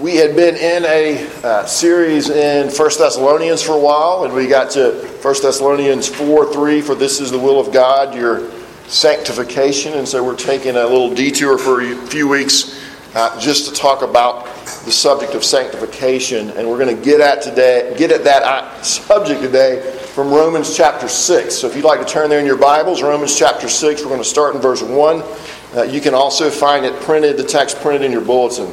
we had been in a uh, series in First Thessalonians for a while, and we got to First Thessalonians 4 3 for this is the will of God, your sanctification. And so we're taking a little detour for a few weeks uh, just to talk about the subject of sanctification. And we're going to get at today, get at that uh, subject today from Romans chapter 6. So if you'd like to turn there in your Bibles, Romans chapter 6, we're going to start in verse 1. Uh, you can also find it printed, the text printed in your bulletin.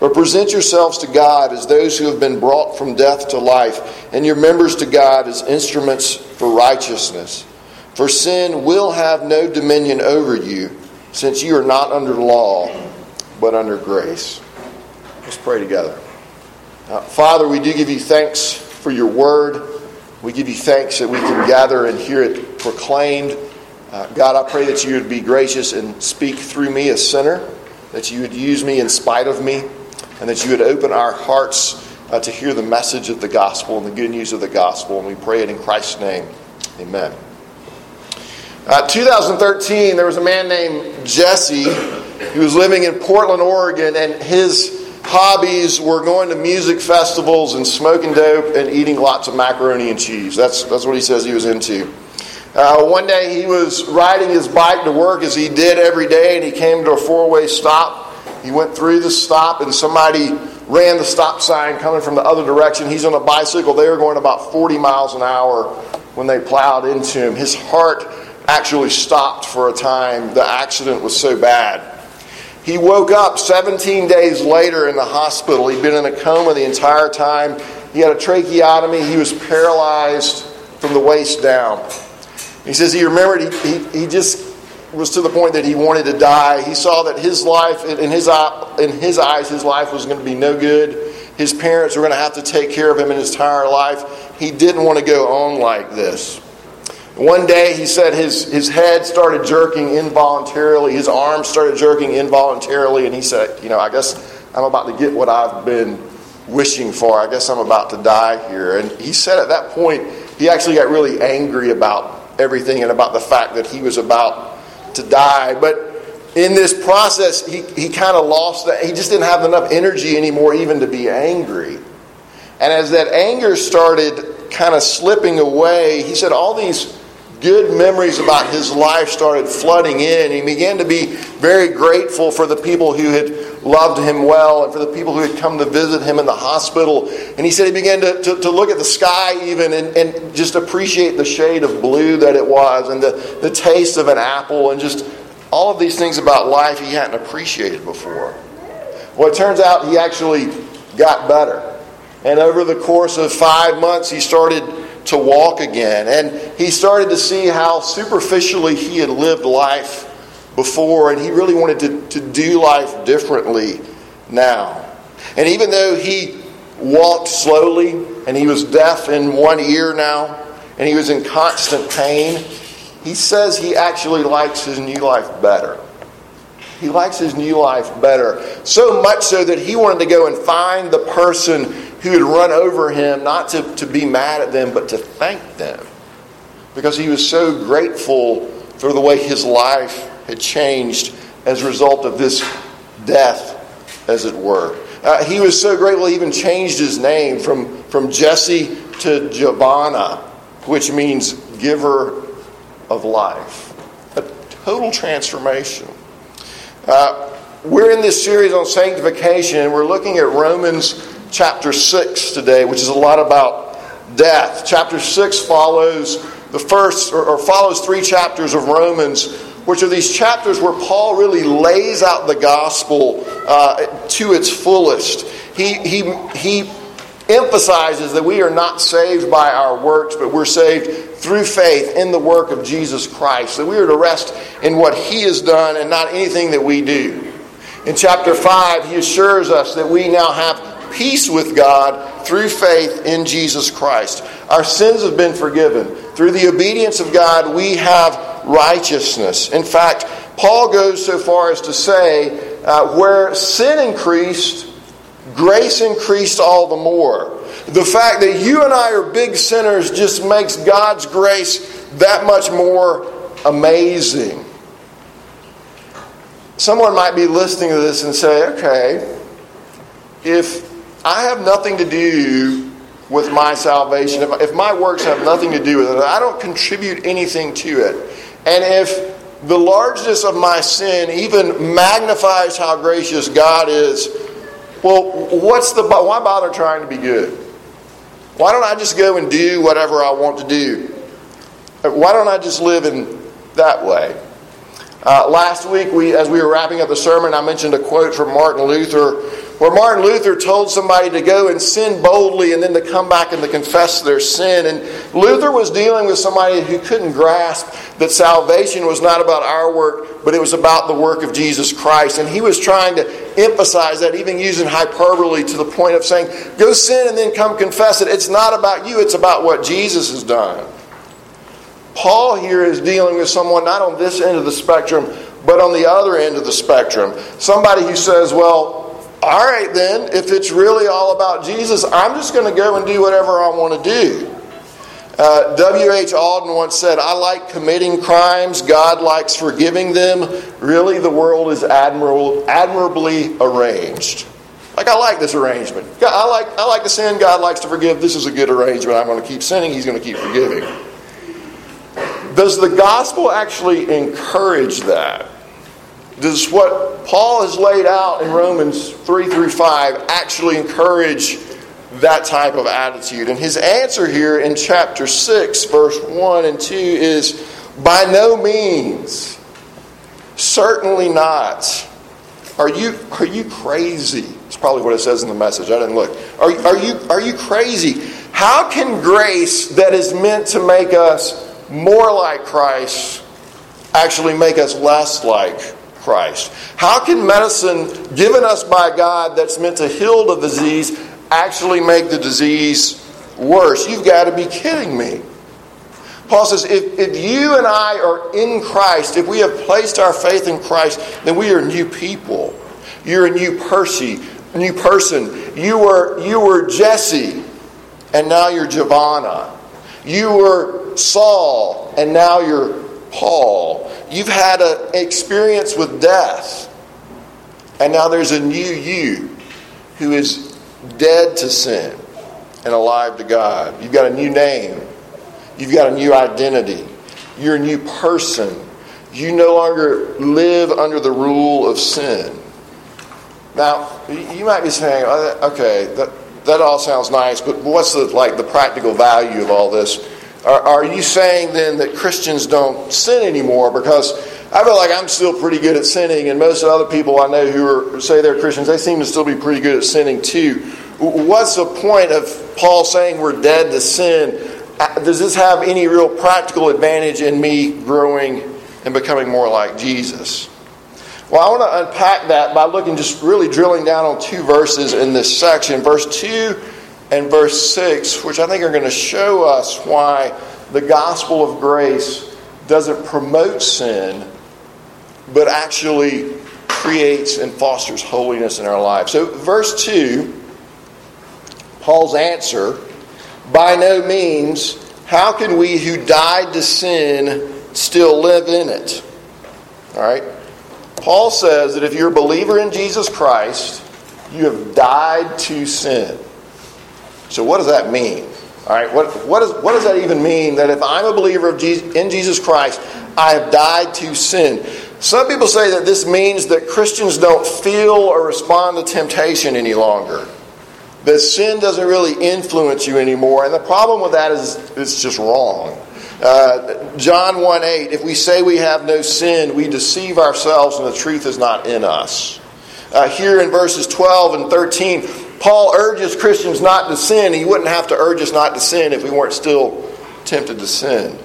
but present yourselves to God as those who have been brought from death to life, and your members to God as instruments for righteousness. For sin will have no dominion over you, since you are not under law, but under grace. Let's pray together. Uh, Father, we do give you thanks for your word. We give you thanks that we can gather and hear it proclaimed. Uh, God, I pray that you would be gracious and speak through me, a sinner, that you would use me in spite of me and that you would open our hearts uh, to hear the message of the gospel and the good news of the gospel. And we pray it in Christ's name. Amen. Uh, 2013, there was a man named Jesse He was living in Portland, Oregon, and his hobbies were going to music festivals and smoking dope and eating lots of macaroni and cheese. That's, that's what he says he was into. Uh, one day he was riding his bike to work as he did every day, and he came to a four way stop. He went through the stop, and somebody ran the stop sign coming from the other direction. He's on a bicycle. They were going about 40 miles an hour when they plowed into him. His heart actually stopped for a time. The accident was so bad. He woke up 17 days later in the hospital. He'd been in a coma the entire time. He had a tracheotomy. He was paralyzed from the waist down. He says he remembered he, he, he just was to the point that he wanted to die. He saw that his life, in his, in his eyes, his life was going to be no good. His parents were going to have to take care of him in his entire life. He didn't want to go on like this. One day, he said his, his head started jerking involuntarily, his arms started jerking involuntarily, and he said, You know, I guess I'm about to get what I've been wishing for. I guess I'm about to die here. And he said at that point, he actually got really angry about everything and about the fact that he was about to die. But in this process, he, he kind of lost that. He just didn't have enough energy anymore, even to be angry. And as that anger started kind of slipping away, he said all these good memories about his life started flooding in. He began to be very grateful for the people who had loved him well and for the people who had come to visit him in the hospital. And he said he began to, to, to look at the sky even and, and just appreciate the shade of blue that it was and the, the taste of an apple and just all of these things about life he hadn't appreciated before. Well, it turns out he actually got better. And over the course of five months, he started to walk again. And he started to see how superficially he had lived life before, and he really wanted to, to do life differently now. And even though he walked slowly and he was deaf in one ear now, and he was in constant pain, he says he actually likes his new life better. He likes his new life better. So much so that he wanted to go and find the person who had run over him, not to, to be mad at them, but to thank them. Because he was so grateful for the way his life had changed as a result of this death, as it were. Uh, he was so grateful he even changed his name from, from Jesse to Jabana, which means giver of life. A total transformation. Uh, we're in this series on sanctification, and we're looking at Romans chapter 6 today, which is a lot about death. Chapter 6 follows the first, or, or follows three chapters of Romans, which are these chapters where Paul really lays out the gospel uh, to its fullest. He, he, he emphasizes that we are not saved by our works, but we're saved through faith in the work of Jesus Christ. That we are to rest in what He has done and not anything that we do. In chapter 5, he assures us that we now have peace with God through faith in Jesus Christ. Our sins have been forgiven. Through the obedience of God, we have righteousness. In fact, Paul goes so far as to say, uh, where sin increased, grace increased all the more. The fact that you and I are big sinners just makes God's grace that much more amazing. Someone might be listening to this and say, okay, if I have nothing to do with my salvation, if, if my works have nothing to do with it, I don't contribute anything to it, and if the largeness of my sin even magnifies how gracious God is, well, what's the why bother trying to be good? Why don't I just go and do whatever I want to do? Why don't I just live in that way? Uh, last week, we, as we were wrapping up the sermon, I mentioned a quote from Martin Luther, where Martin Luther told somebody to go and sin boldly and then to come back and to confess their sin. And Luther was dealing with somebody who couldn't grasp that salvation was not about our work, but it was about the work of Jesus Christ. And he was trying to emphasize that, even using hyperbole to the point of saying, go sin and then come confess it. It's not about you, it's about what Jesus has done. Paul here is dealing with someone not on this end of the spectrum, but on the other end of the spectrum. Somebody who says, well, all right then, if it's really all about Jesus, I'm just going to go and do whatever I want to do. Uh, W.H. Auden once said, I like committing crimes, God likes forgiving them. Really, the world is admirable, admirably arranged. Like, I like this arrangement. I like, I like to sin, God likes to forgive. This is a good arrangement. I'm going to keep sinning, He's going to keep forgiving. Does the gospel actually encourage that? Does what Paul has laid out in Romans 3 through 5 actually encourage that type of attitude? And his answer here in chapter 6, verse 1 and 2 is by no means. Certainly not. Are you, are you crazy? It's probably what it says in the message. I didn't look. Are, are, you, are you crazy? How can grace that is meant to make us more like Christ actually make us less like Christ? How can medicine given us by God that's meant to heal the disease actually make the disease worse? You've got to be kidding me. Paul says, if, if you and I are in Christ, if we have placed our faith in Christ, then we are new people. You're a new Percy, new person. You were, you were Jesse, and now you're Giovanna. You were Saul, and now you're Paul. You've had an experience with death, and now there's a new you who is dead to sin and alive to God. You've got a new name, you've got a new identity, you're a new person. You no longer live under the rule of sin. Now, you might be saying, oh, okay, that, that all sounds nice, but what's the like the practical value of all this? Are, are you saying then that Christians don't sin anymore? Because I feel like I'm still pretty good at sinning, and most other people I know who are, say they're Christians, they seem to still be pretty good at sinning too. What's the point of Paul saying we're dead to sin? Uh, does this have any real practical advantage in me growing and becoming more like Jesus? Well, I want to unpack that by looking, just really drilling down on two verses in this section. Verse 2 and verse 6, which I think are going to show us why the gospel of grace doesn't promote sin, but actually creates and fosters holiness in our lives. So, verse 2, Paul's answer by no means, how can we who died to sin still live in it? All right? Paul says that if you're a believer in Jesus Christ, you have died to sin. So, what does that mean? All right, what, what, is, what does that even mean that if I'm a believer of Jesus, in Jesus Christ, I have died to sin? Some people say that this means that Christians don't feel or respond to temptation any longer. That sin doesn't really influence you anymore. And the problem with that is it's just wrong. Uh, John 1 8, if we say we have no sin, we deceive ourselves and the truth is not in us. Uh, here in verses 12 and 13, Paul urges Christians not to sin. He wouldn't have to urge us not to sin if we weren't still tempted to sin.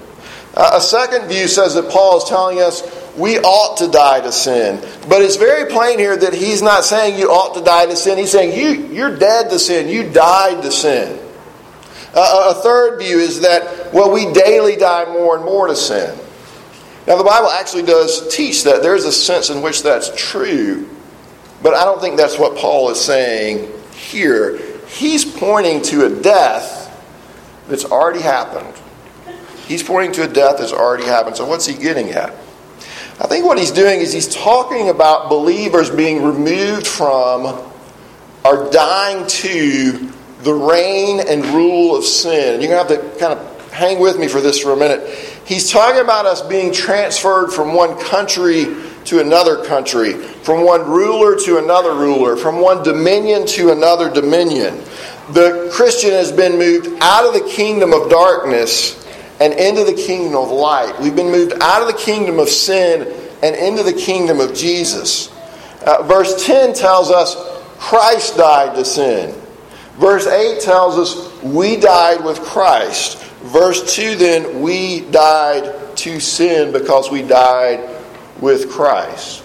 Uh, a second view says that Paul is telling us we ought to die to sin. But it's very plain here that he's not saying you ought to die to sin. He's saying you, you're dead to sin. You died to sin. Uh, a third view is that, well, we daily die more and more to sin. Now, the Bible actually does teach that. There's a sense in which that's true. But I don't think that's what Paul is saying here. He's pointing to a death that's already happened. He's pointing to a death that's already happened. So, what's he getting at? I think what he's doing is he's talking about believers being removed from or dying to the reign and rule of sin. You're going to have to kind of hang with me for this for a minute. He's talking about us being transferred from one country to another country, from one ruler to another ruler, from one dominion to another dominion. The Christian has been moved out of the kingdom of darkness and into the kingdom of light. We've been moved out of the kingdom of sin and into the kingdom of Jesus. Uh, verse 10 tells us Christ died to sin. Verse 8 tells us we died with Christ. Verse 2 then, we died to sin because we died with Christ.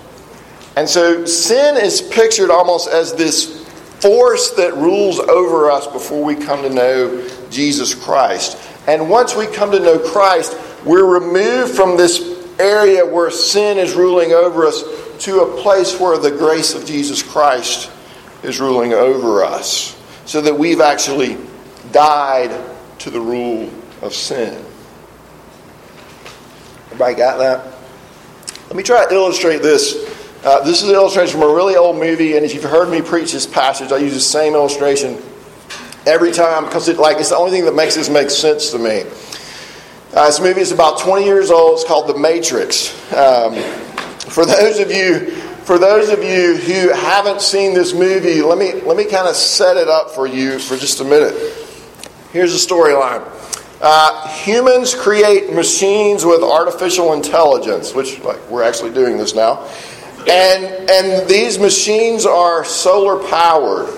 And so sin is pictured almost as this force that rules over us before we come to know Jesus Christ. And once we come to know Christ, we're removed from this area where sin is ruling over us to a place where the grace of Jesus Christ is ruling over us so that we've actually died to the rule of sin. Everybody got that? Let me try to illustrate this. Uh, this is an illustration from a really old movie, and if you've heard me preach this passage, I use the same illustration every time because it, like, it's the only thing that makes this make sense to me. Uh, this movie is about 20 years old. It's called The Matrix. Um, for those of you for those of you who haven't seen this movie, let me, let me kind of set it up for you for just a minute. Here's the storyline. Uh, humans create machines with artificial intelligence, which like we're actually doing this now, and and these machines are solar powered,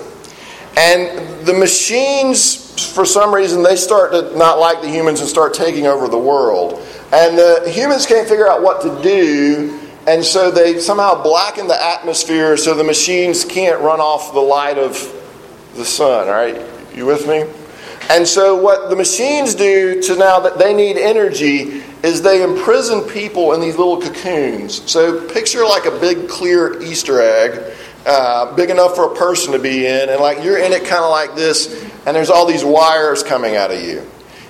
and the machines for some reason they start to not like the humans and start taking over the world, and the humans can't figure out what to do and so they somehow blacken the atmosphere so the machines can't run off the light of the sun, All right, You with me? And so what the machines do to now that they need energy is they imprison people in these little cocoons. So picture like a big clear Easter egg, uh, big enough for a person to be in, and like you're in it kind of like this, and there's all these wires coming out of you.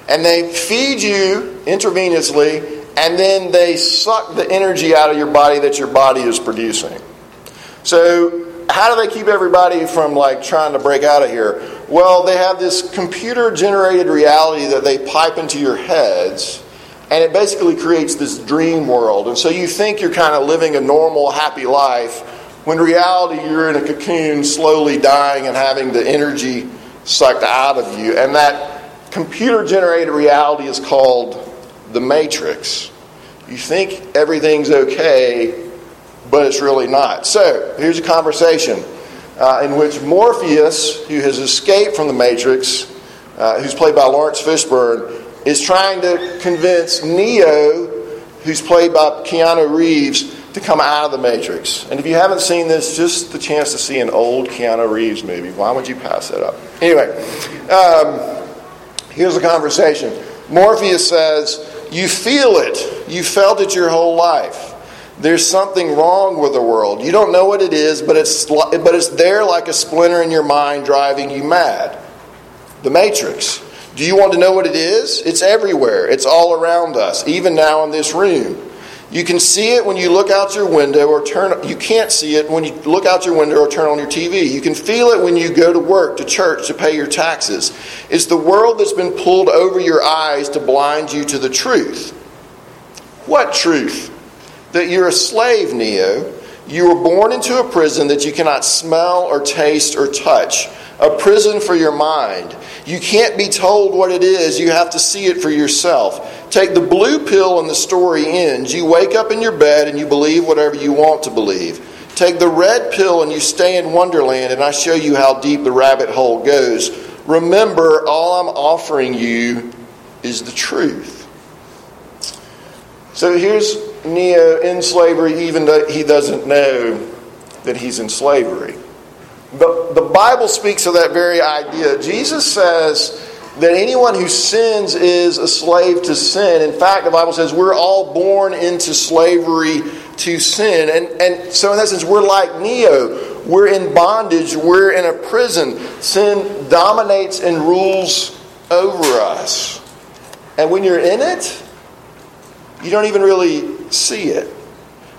And they feed you intravenously and then they suck the energy out of your body that your body is producing. So, how do they keep everybody from like trying to break out of here? Well, they have this computer generated reality that they pipe into your heads, and it basically creates this dream world. And so you think you're kind of living a normal, happy life, when reality you're in a cocoon, slowly dying and having the energy sucked out of you. And that computer generated reality is called the matrix. You think everything's okay, but it's really not. So, here's a conversation uh, in which Morpheus, who has escaped from the matrix, uh, who's played by Laurence Fishburne, is trying to convince Neo, who's played by Keanu Reeves, to come out of the Matrix. And if you haven't seen this, just the chance to see an old Keanu Reeves movie. Why would you pass that up? Anyway, um, here's the conversation. Morpheus says, you feel it. You felt it your whole life. There's something wrong with the world. You don't know what it is, but it's, but it's there like a splinter in your mind driving you mad. The Matrix. Do you want to know what it is? It's everywhere, it's all around us, even now in this room. You can see it when you look out your window or turn you can't see it when you look out your window or turn on your TV. You can feel it when you go to work, to church to pay your taxes. It's the world that's been pulled over your eyes to blind you to the truth. What truth? That you're a slave, Neo. You were born into a prison that you cannot smell or taste or touch a prison for your mind. You can't be told what it is, you have to see it for yourself. Take the blue pill and the story ends. You wake up in your bed and you believe whatever you want to believe. Take the red pill and you stay in Wonderland, and I show you how deep the rabbit hole goes. Remember, all I'm offering you is the truth. So here's Neo in slavery, even though he doesn't know that he's in slavery. The, the Bible speaks of that very idea. Jesus says that anyone who sins is a slave to sin. In fact, the Bible says we're all born into slavery to sin. And, and so, in that sense, we're like Neo. We're in bondage, we're in a prison. Sin dominates and rules over us. And when you're in it, you don't even really see it.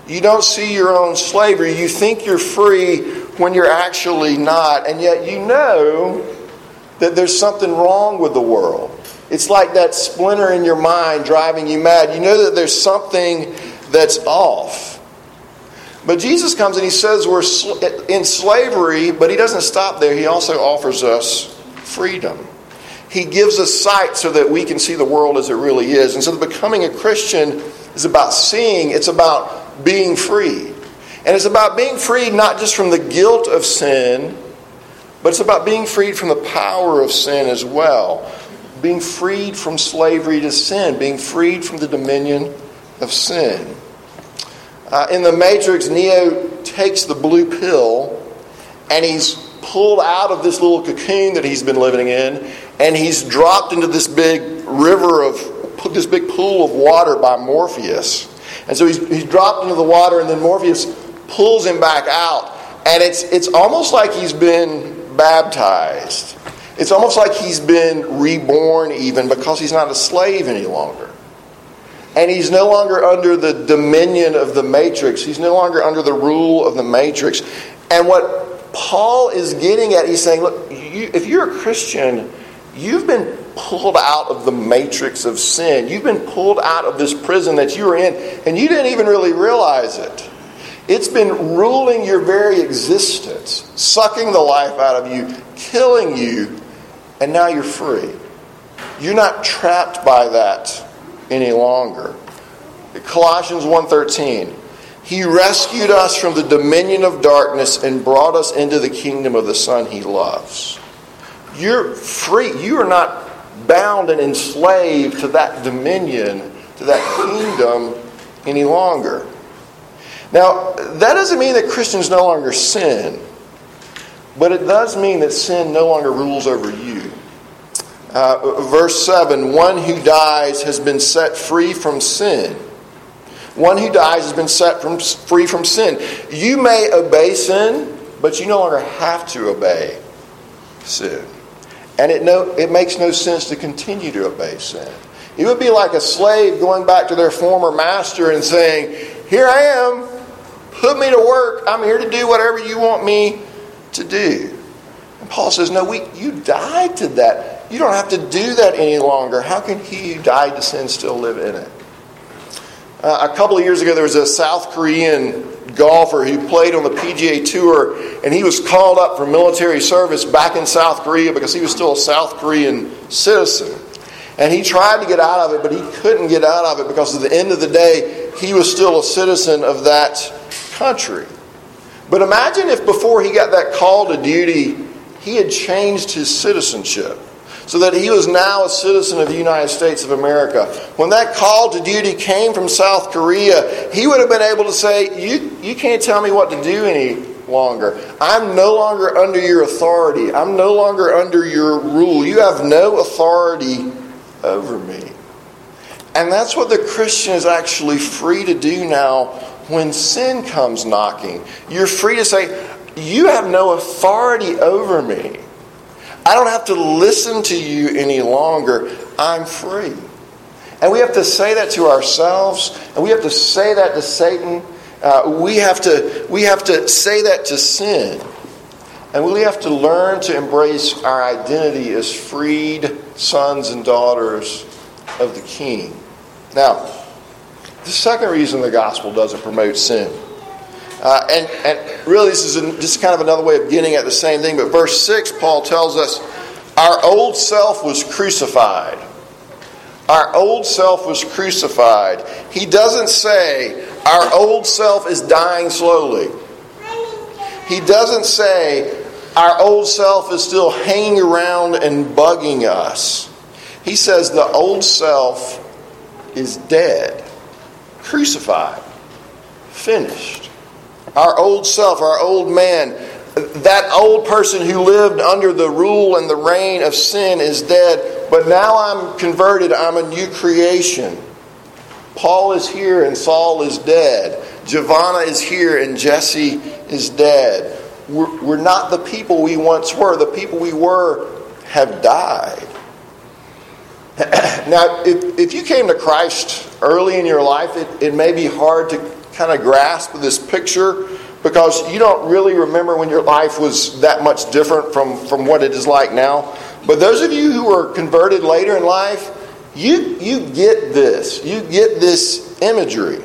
You don't see your own slavery. You think you're free when you're actually not, and yet you know that there's something wrong with the world. It's like that splinter in your mind driving you mad. You know that there's something that's off. But Jesus comes and he says we're in slavery, but he doesn't stop there. He also offers us freedom. He gives us sight so that we can see the world as it really is. And so becoming a Christian is about seeing, it's about being free. And it's about being freed not just from the guilt of sin, but it's about being freed from the power of sin as well. Being freed from slavery to sin, being freed from the dominion of sin. Uh, in the Matrix, Neo takes the blue pill and he's pulled out of this little cocoon that he's been living in and he's dropped into this big river of this big pool of water by Morpheus. And so he's, he's dropped into the water, and then Morpheus pulls him back out. And it's, it's almost like he's been baptized. It's almost like he's been reborn, even because he's not a slave any longer. And he's no longer under the dominion of the matrix. He's no longer under the rule of the matrix. And what Paul is getting at, he's saying, look, you, if you're a Christian, you've been pulled out of the matrix of sin. You've been pulled out of this prison that you were in, and you didn't even really realize it. It's been ruling your very existence, sucking the life out of you, killing you, and now you're free. You're not trapped by that any longer. Colossians 1:13 He rescued us from the dominion of darkness and brought us into the kingdom of the son he loves. You're free. You are not bound and enslaved to that dominion, to that kingdom any longer. Now, that doesn't mean that Christians no longer sin, but it does mean that sin no longer rules over you. Uh, verse 7 One who dies has been set free from sin. One who dies has been set from, free from sin. You may obey sin, but you no longer have to obey sin. And it, no, it makes no sense to continue to obey sin. It would be like a slave going back to their former master and saying, Here I am, Put me to work. I'm here to do whatever you want me to do. And Paul says, No, we, you died to that. You don't have to do that any longer. How can he who died to sin still live in it? Uh, a couple of years ago, there was a South Korean golfer who played on the PGA Tour, and he was called up for military service back in South Korea because he was still a South Korean citizen. And he tried to get out of it, but he couldn't get out of it because at the end of the day, he was still a citizen of that country. But imagine if before he got that call to duty, he had changed his citizenship so that he was now a citizen of the United States of America. When that call to duty came from South Korea, he would have been able to say, You, you can't tell me what to do any longer. I'm no longer under your authority. I'm no longer under your rule. You have no authority over me. And that's what the Christian is actually free to do now when sin comes knocking, you're free to say, You have no authority over me. I don't have to listen to you any longer. I'm free. And we have to say that to ourselves, and we have to say that to Satan. Uh, we, have to, we have to say that to sin. And we have to learn to embrace our identity as freed sons and daughters of the King. Now, the second reason the gospel doesn't promote sin. Uh, and, and really, this is just kind of another way of getting at the same thing. But verse 6, Paul tells us, Our old self was crucified. Our old self was crucified. He doesn't say, Our old self is dying slowly. He doesn't say, Our old self is still hanging around and bugging us. He says, The old self is dead crucified, finished. Our old self, our old man, that old person who lived under the rule and the reign of sin is dead, but now I'm converted, I'm a new creation. Paul is here and Saul is dead. Giovanna is here and Jesse is dead. We're, we're not the people we once were. The people we were have died. now, if, if you came to Christ early in your life, it, it may be hard to kind of grasp this picture because you don't really remember when your life was that much different from, from what it is like now. But those of you who were converted later in life, you, you get this. You get this imagery.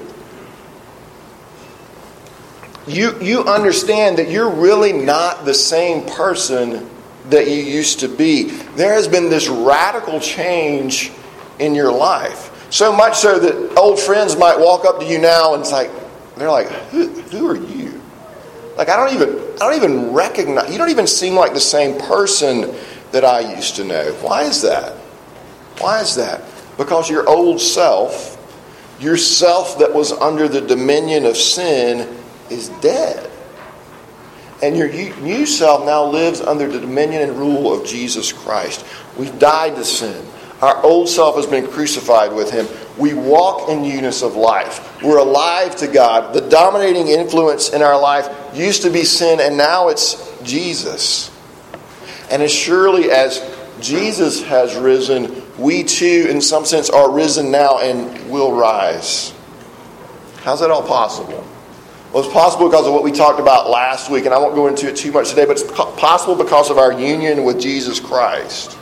You, you understand that you're really not the same person that you used to be. There has been this radical change in your life. So much so that old friends might walk up to you now and like, they're like, who, who are you? Like I don't even I don't even recognize you don't even seem like the same person that I used to know. Why is that? Why is that? Because your old self, your self that was under the dominion of sin, is dead. And your new self now lives under the dominion and rule of Jesus Christ. We've died to sin. Our old self has been crucified with him. We walk in newness of life. We're alive to God. The dominating influence in our life used to be sin, and now it's Jesus. And as surely as Jesus has risen, we too, in some sense, are risen now and will rise. How's that all possible? Well, it's possible because of what we talked about last week, and I won't go into it too much today, but it's possible because of our union with Jesus Christ.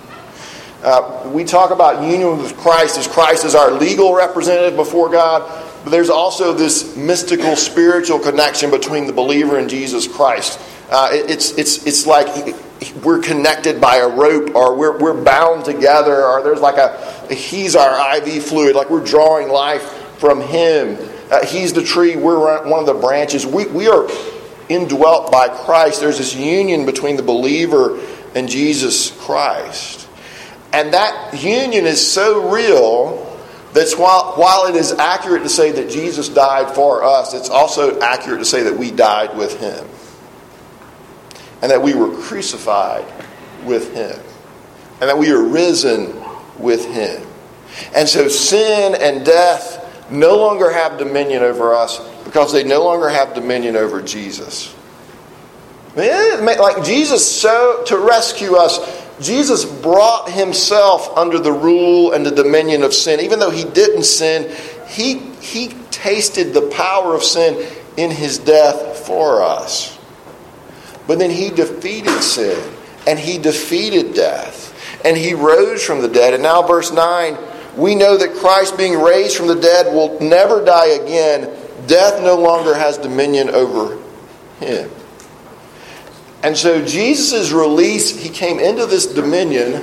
Uh, we talk about union with Christ as Christ is our legal representative before God, but there's also this mystical spiritual connection between the believer and Jesus Christ. Uh, it, it's, it's, it's like we're connected by a rope, or we're, we're bound together, or there's like a, he's our IV fluid, like we're drawing life from him. Uh, he's the tree, we're one of the branches. We, we are indwelt by Christ. There's this union between the believer and Jesus Christ. And that union is so real that while, while it is accurate to say that Jesus died for us, it's also accurate to say that we died with him. And that we were crucified with him. And that we are risen with him. And so sin and death no longer have dominion over us because they no longer have dominion over Jesus. Eh, like Jesus, so to rescue us, Jesus brought himself under the rule and the dominion of sin. Even though he didn't sin, he, he tasted the power of sin in his death for us. But then he defeated sin and he defeated death and he rose from the dead. And now, verse 9, we know that Christ, being raised from the dead, will never die again. Death no longer has dominion over him. And so Jesus' release, he came into this dominion,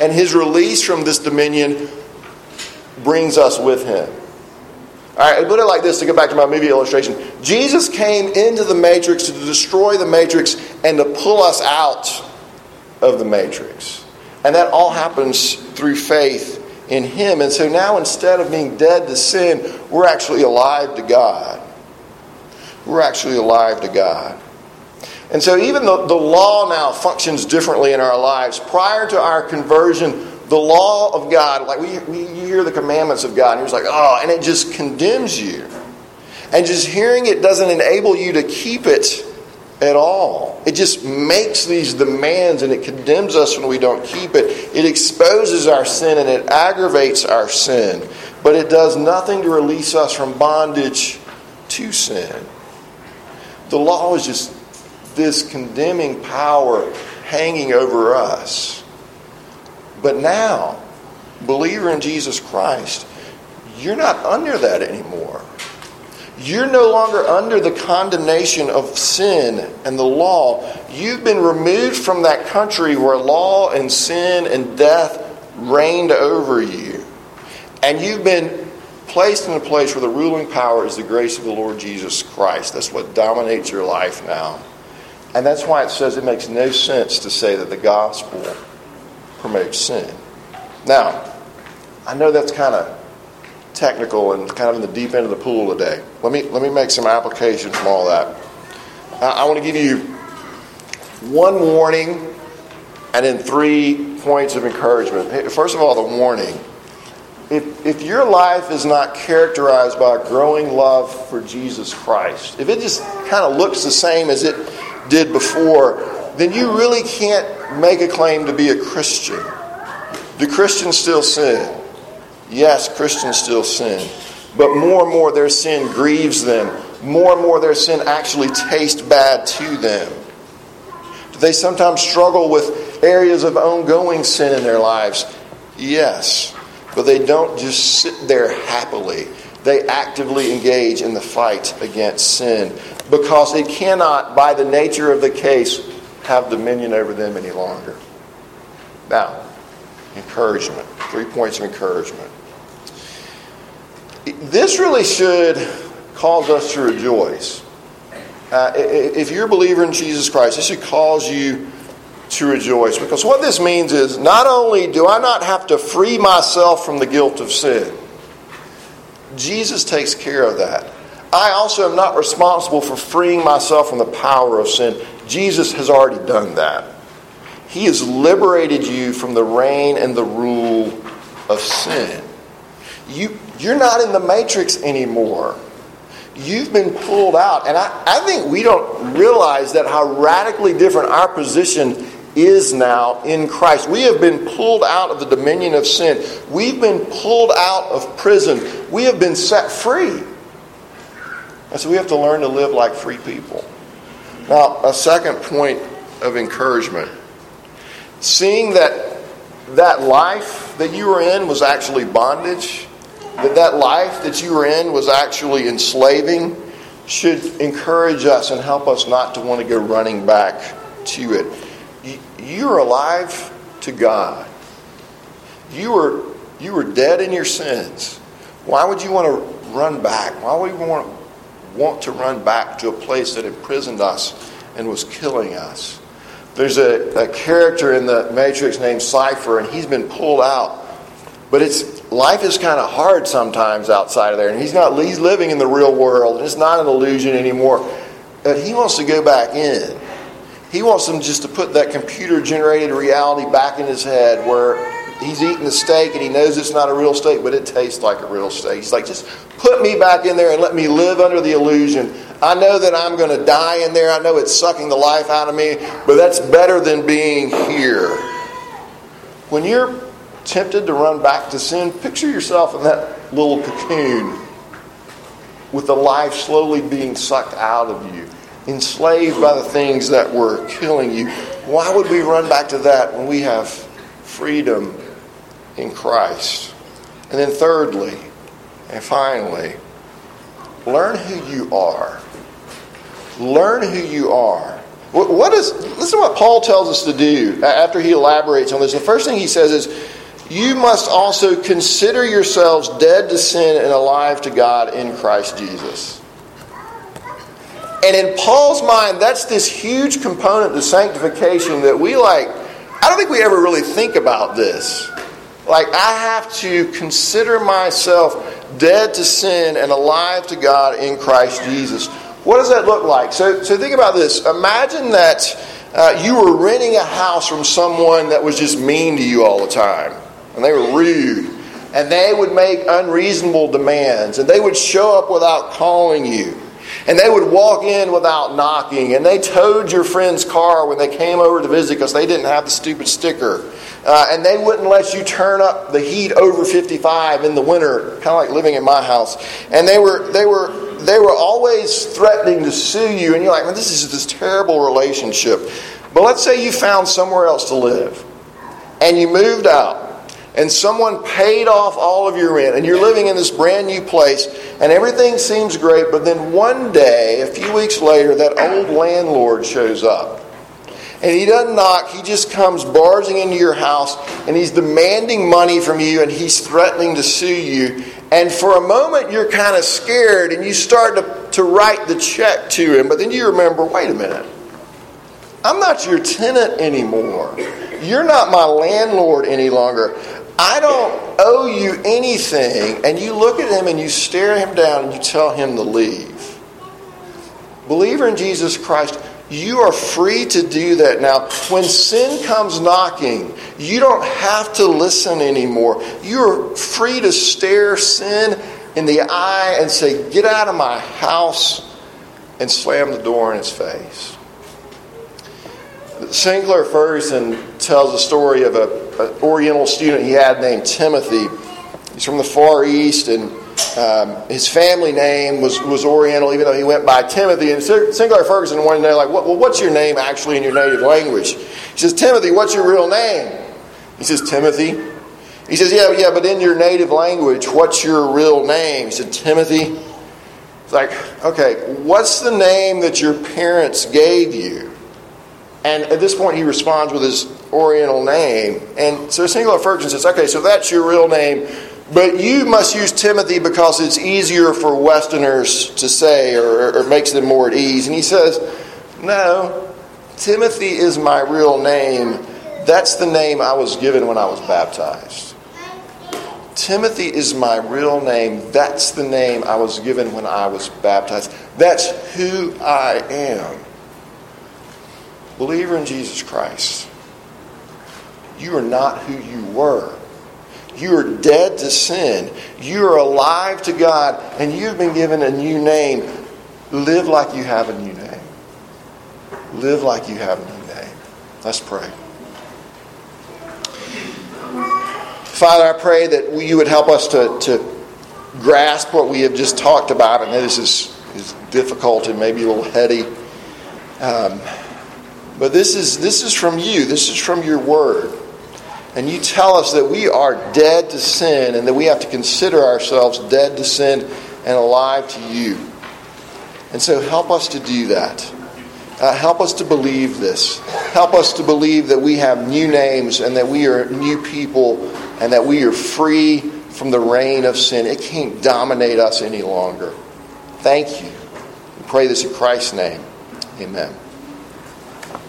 and his release from this dominion brings us with him. All right, put it like this to go back to my movie illustration. Jesus came into the matrix to destroy the matrix and to pull us out of the matrix. And that all happens through faith in him. And so now instead of being dead to sin, we're actually alive to God. We're actually alive to God. And so, even the, the law now functions differently in our lives. Prior to our conversion, the law of God, like we, we you hear the commandments of God, and you're like, oh, and it just condemns you. And just hearing it doesn't enable you to keep it at all. It just makes these demands and it condemns us when we don't keep it. It exposes our sin and it aggravates our sin. But it does nothing to release us from bondage to sin. The law is just this condemning power hanging over us. But now, believer in Jesus Christ, you're not under that anymore. You're no longer under the condemnation of sin and the law. You've been removed from that country where law and sin and death reigned over you. And you've been placed in a place where the ruling power is the grace of the Lord Jesus Christ. That's what dominates your life now. And that's why it says it makes no sense to say that the gospel promotes sin. Now, I know that's kind of technical and kind of in the deep end of the pool today. Let me, let me make some application from all that. I want to give you one warning and then three points of encouragement. First of all, the warning. If, if your life is not characterized by a growing love for Jesus Christ, if it just kind of looks the same as it did before, then you really can't make a claim to be a Christian. Do Christians still sin? Yes, Christians still sin. But more and more their sin grieves them. More and more their sin actually tastes bad to them. Do they sometimes struggle with areas of ongoing sin in their lives? Yes. But they don't just sit there happily. They actively engage in the fight against sin because it cannot, by the nature of the case, have dominion over them any longer. Now, encouragement. Three points of encouragement. This really should cause us to rejoice. Uh, if you're a believer in Jesus Christ, this should cause you to rejoice because what this means is not only do I not have to free myself from the guilt of sin, Jesus takes care of that. I also am not responsible for freeing myself from the power of sin. Jesus has already done that. He has liberated you from the reign and the rule of sin. You, you're not in the matrix anymore. You've been pulled out. And I, I think we don't realize that how radically different our position is now in Christ. We have been pulled out of the dominion of sin. We've been pulled out of prison. We have been set free. And so we have to learn to live like free people. Now, a second point of encouragement seeing that that life that you were in was actually bondage, that that life that you were in was actually enslaving, should encourage us and help us not to want to go running back to it. You're alive to God. You were, you were dead in your sins. Why would you want to run back? Why would you want to want to run back to a place that imprisoned us and was killing us. There's a, a character in the Matrix named Cypher, and he's been pulled out. But it's life is kind of hard sometimes outside of there, and he's not he's living in the real world, and it's not an illusion anymore. But he wants to go back in. He wants them just to put that computer generated reality back in his head where he's eating a steak and he knows it's not a real steak, but it tastes like a real steak. He's like, just put me back in there and let me live under the illusion. I know that I'm going to die in there. I know it's sucking the life out of me, but that's better than being here. When you're tempted to run back to sin, picture yourself in that little cocoon with the life slowly being sucked out of you, enslaved by the things that were killing you. Why would we run back to that when we have freedom in Christ. And then, thirdly, and finally, learn who you are. Learn who you are. What is, listen to what Paul tells us to do after he elaborates on this. The first thing he says is, You must also consider yourselves dead to sin and alive to God in Christ Jesus. And in Paul's mind, that's this huge component to sanctification that we like. I don't think we ever really think about this. Like, I have to consider myself dead to sin and alive to God in Christ Jesus. What does that look like? So, so think about this. Imagine that uh, you were renting a house from someone that was just mean to you all the time, and they were rude. and they would make unreasonable demands, and they would show up without calling you. And they would walk in without knocking, and they towed your friend's car when they came over to visit because they didn't have the stupid sticker. Uh, and they wouldn't let you turn up the heat over 55 in the winter, kind of like living in my house. And they were, they were, they were always threatening to sue you, and you're like, man, this is this terrible relationship. But let's say you found somewhere else to live, and you moved out and someone paid off all of your rent and you're living in this brand new place and everything seems great, but then one day, a few weeks later, that old landlord shows up. And he doesn't knock, he just comes barging into your house and he's demanding money from you and he's threatening to sue you. And for a moment, you're kind of scared and you start to, to write the check to him, but then you remember wait a minute, I'm not your tenant anymore. You're not my landlord any longer. I don't owe you anything, and you look at him and you stare him down and you tell him to leave. Believer in Jesus Christ, you are free to do that. Now, when sin comes knocking, you don't have to listen anymore. You're free to stare sin in the eye and say, Get out of my house, and slam the door in his face. Sinclair Ferguson tells a story of an Oriental student he had named Timothy. He's from the Far East, and um, his family name was, was Oriental, even though he went by Timothy. And Sinclair Ferguson wanted to know, like, well, what's your name actually in your native language? He says, Timothy, what's your real name? He says, Timothy. He says, yeah, yeah, but in your native language, what's your real name? He said, Timothy. It's like, okay, what's the name that your parents gave you? And at this point, he responds with his Oriental name. And so Sinclair Ferguson says, okay, so that's your real name, but you must use Timothy because it's easier for Westerners to say or, or makes them more at ease. And he says, no, Timothy is my real name. That's the name I was given when I was baptized. Timothy is my real name. That's the name I was given when I was baptized. That's who I am believer in Jesus Christ, you are not who you were. You are dead to sin. You are alive to God, and you've been given a new name. Live like you have a new name. Live like you have a new name. Let's pray. Father, I pray that you would help us to, to grasp what we have just talked about. I know this is, is difficult and maybe a little heady. Um, but this is, this is from you, this is from your word. And you tell us that we are dead to sin and that we have to consider ourselves dead to sin and alive to you. And so help us to do that. Uh, help us to believe this. Help us to believe that we have new names and that we are new people and that we are free from the reign of sin. It can't dominate us any longer. Thank you. We pray this in Christ's name. Amen.